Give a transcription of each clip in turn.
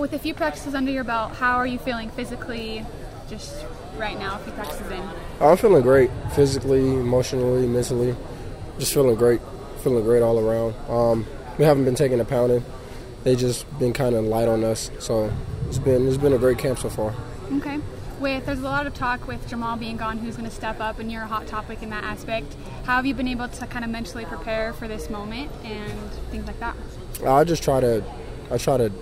With a few practices under your belt, how are you feeling physically just right now, a few practices in? I'm feeling great physically, emotionally, mentally. Just feeling great. Feeling great all around. Um, we haven't been taking a pounding. They just been kind of light on us. So it's been it's been a great camp so far. Okay. With there's a lot of talk with Jamaal being gone, who's going to step up, and you're a hot topic in that aspect. How have you been able to kind of mentally prepare for this moment and things like that? I just try to I try to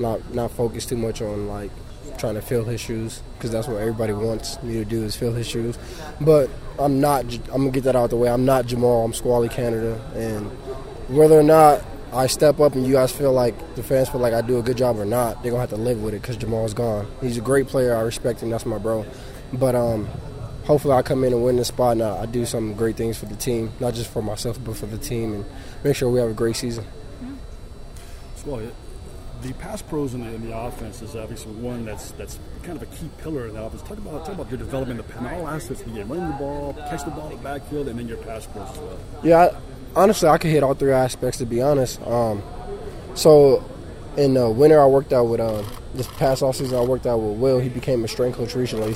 not not focus too much on like trying to fill his shoes because that's what everybody wants me to do is fill his shoes. But I'm not. I'm gonna get that out the way. I'm not Jamaal. I'm Squally Canada, and whether or not I step up and you guys feel like the fans feel like I do a good job or not, they're gonna have to live with it because Jamaal's gone. He's a great player. I respect him. That's my bro. But um, hopefully I come in and win this spot and I, I do some great things for the team, not just for myself but for the team, and make sure we have a great season. Squally, the pass pros in the, in the offense is obviously one that's that's kind of a key pillar in the offense. Talk about talk about your development in all aspects of the game, running the ball, catch the ball in the backfield, and then your pass pros as well. Yeah, I, honestly, I could hit all three aspects to be honest. Um, so in the winter, I worked out with um, this past off season. I worked out with Will. He became a strength coach recently.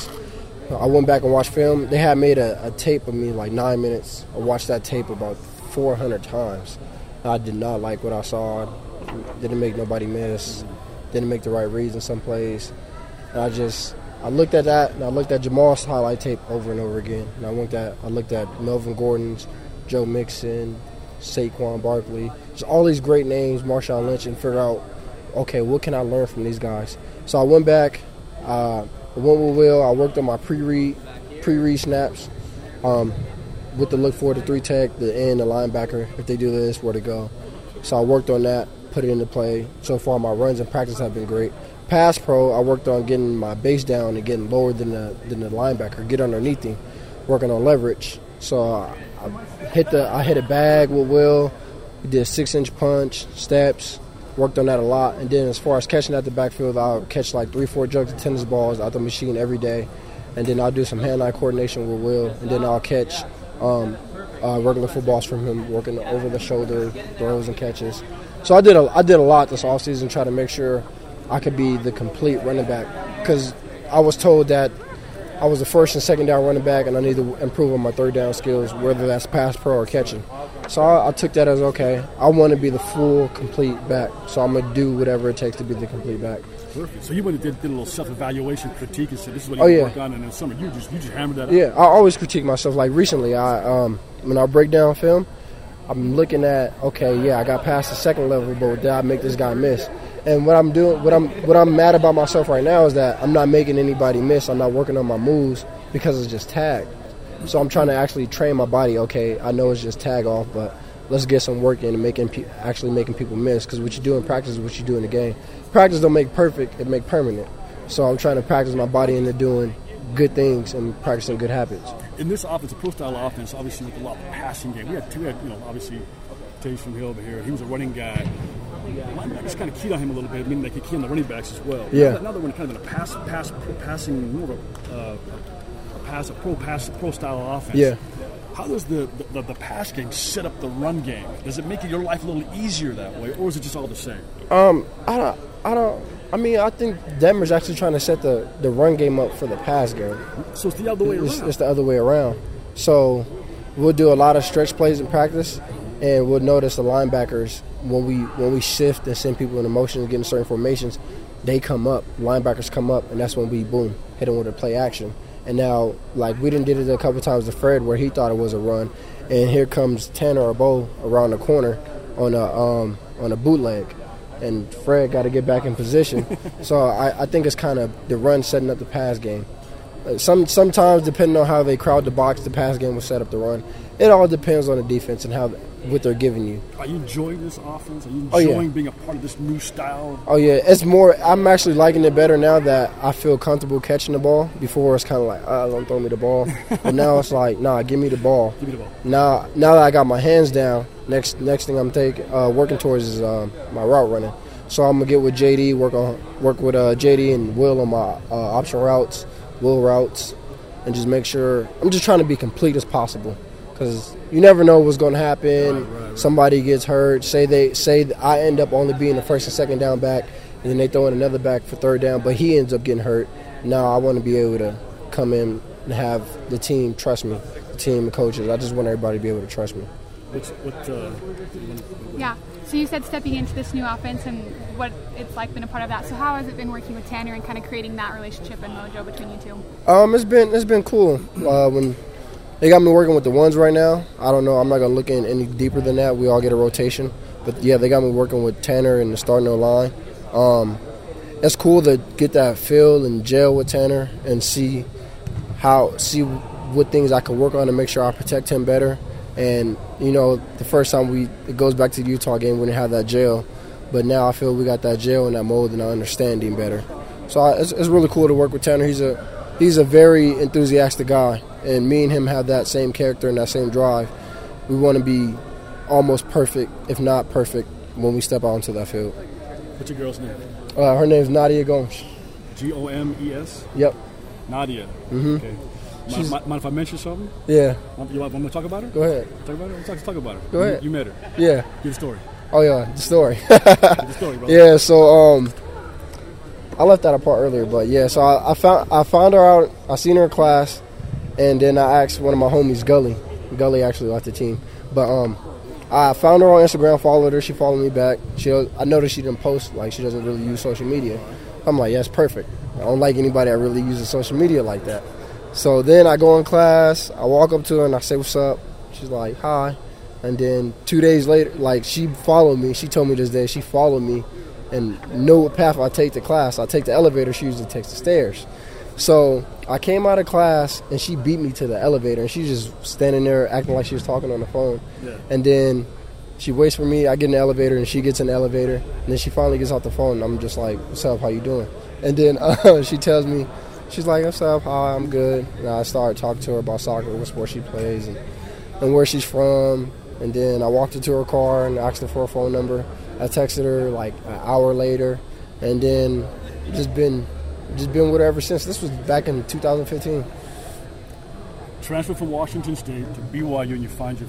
I went back and watched film. They had made a, a tape of me like nine minutes. I watched that tape about 400 times. I did not like what I saw. Didn't make nobody miss. Didn't make the right reads in some plays. And I just I looked at that and I looked at Jamaal's highlight tape over and over again. And I looked at I looked at Melvin Gordon's, Joe Mixon, Saquon Barkley, just all these great names, Marshawn Lynch, and figure out, okay, what can I learn from these guys? So I went back, uh, went with Will. I worked on my pre-read, pre-read snaps, um, with the look for the three tech, the end, the linebacker. If they do this, where to go. So I worked on that, put it into play. So far, my runs and practice have been great. Pass pro, I worked on getting my base down and getting lower than the than the linebacker, get underneath him, working on leverage. So I, I hit the I hit a bag with Will. We did six inch punch, steps, worked on that a lot. And then as far as catching at the backfield, I'll catch like three, four jugs of tennis balls out the machine every day. And then I'll do some hand eye coordination with Will. And then I'll catch um, uh, regular footballs from him, working over the shoulder throws and catches. So I did a, I did a lot this offseason, try to make sure I could be the complete running back. Because I was told that I was the first and second down running back, and I need to improve on my third down skills, whether that's pass pro or catching. So I, I took that as okay. I want to be the full, complete back. So I'm gonna do whatever it takes to be the complete back. Perfect. So you went and did, did a little self-evaluation critique and said, "This is what you Oh, yeah. work on," and in the summer you just you just hammered that. out. Yeah, I always critique myself. Like recently, I um, when I break down film, I'm looking at okay, yeah, I got past the second level, but did I make this guy miss? And what I'm doing, what I'm what I'm mad about myself right now is that I'm not making anybody miss. I'm not working on my moves because it's just tag. So I'm trying to actually train my body. Okay, I know it's just tag off, but let's get some work in and making pe- actually making people miss. Because what you do in practice is what you do in the game. Practice don't make perfect; it make permanent. So I'm trying to practice my body into doing good things and practicing good habits. In this offense, a pro-style offense, obviously with a lot of passing game, we had two. We had you know obviously Taysom Hill over here. He was a running guy. Linebackers kind of keyed on him a little bit, meaning they could key on the running backs as well. Yeah. Now that, we're kind of in a pass, pass, passing more of a, uh, a pass, a pro pass, pro style offense. Yeah. How does the, the the pass game set up the run game? Does it make your life a little easier that way, or is it just all the same? Um, I don't, I don't. I mean, I think Denver's actually trying to set the, the run game up for the pass game. So it's the other way It's, around. it's the other way around. So we'll do a lot of stretch plays in practice, and we'll notice the linebackers when we when we shift and send people in motion and get in certain formations, they come up. Linebackers come up, and that's when we boom hit them with a play action. And now, like we didn't did it a couple times to Fred where he thought it was a run, and here comes Tanner or Bo around the corner on a um, on a bootleg, and Fred got to get back in position. so I, I think it's kind of the run setting up the pass game. Uh, Some sometimes depending on how they crowd the box, the pass game will set up the run. It all depends on the defense and how what they're giving you. Are you enjoying this offense? Are you Oh, yeah. enjoying being a part of this new style? Oh yeah, it's more. I'm actually liking it better now that I feel comfortable catching the ball. Before it's kind of like, ah, don't throw me the ball. but now it's like, nah, give me the ball. Give me the ball. Now, now that I got my hands down, next next thing I'm taking uh, working towards is um, my route running. So I'm gonna get with JD, work on work with uh, JD and Will on my uh, option routes, Will routes, and just make sure I'm just trying to be complete as possible. Because you never know what's going to happen. Right, right, right. Somebody gets hurt. Say they say I end up only being the first and second down back, and then they throw in another back for third down, but he ends up getting hurt. Now I want to be able to come in and have the team trust me, the team, the coaches. I just want everybody to be able to trust me. What's, what, uh, Yeah. So you said stepping into this new offense and what it's like been a part of that. So how has it been working with Tanner and kind of creating that relationship and mojo between you two? Um, it's been it's been cool. Uh, when they got me working with the ones right now, I don't know. I'm not gonna look in any deeper than that. We all get a rotation, but yeah, they got me working with Tanner and the starting O line. Um, it's cool to get that feel and gel with Tanner and see how see what things I can work on to make sure I protect him better. And you know, the first time we it goes back to the Utah game we didn't have that jail, but now I feel we got that jail and that mold and I understand him better. So I, it's, it's really cool to work with Tanner. He's a he's a very enthusiastic guy, and me and him have that same character and that same drive. We want to be almost perfect, if not perfect, when we step out into that field. what's your girl's name? Uh, her name's Nadia Gomes. G O M E S? Yep. Nadia. Mm-hmm. Okay. Mind, mind, mind if I mention something? Yeah. Want- You want, want me to talk about her? Go ahead. Talk about her? Let's talk, talk about her. Go ahead. You, met her. Yeah. Give the story. Oh yeah, the story. The story, brother. yeah. So um, I left that apart earlier, but yeah. So I, I found I found her out. I seen her in class, and then I asked one of my homies, Gully. Gully actually left the team, but um, I found her on Instagram, followed her. She followed me back. She I noticed she didn't post like she doesn't really use social media. I'm like, yes, perfect. I don't like anybody that really uses social media like that. So then I go in class. I walk up to her and I say, "What's up?" She's like, "Hi." And then two days later, like she followed me. She told me this day she followed me and know what path I take to class. I take the elevator. She usually takes the stairs. So I came out of class and she beat me to the elevator and she's just standing there acting like she was talking on the phone. Yeah. And then she waits for me. I get in the elevator and she gets in the elevator. And then she finally gets off the phone. And I'm just like, "What's up? How you doing?" And then uh, she tells me, she's like, "What's up? Hi, I'm good." And I started talking to her about soccer, what sport she plays, and, and where she's from. And then I walked into her car and asked her for a phone number. I texted her like an hour later, and then just been just been with her ever since. This was back in 2015. Transfer from Washington State to BYU and you find your,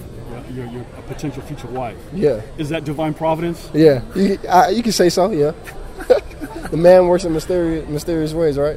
your, your, potential future wife. Yeah, Is that divine providence? yeah. You, I, you can say so. Yeah. the man works in mysterious mysterious ways, right?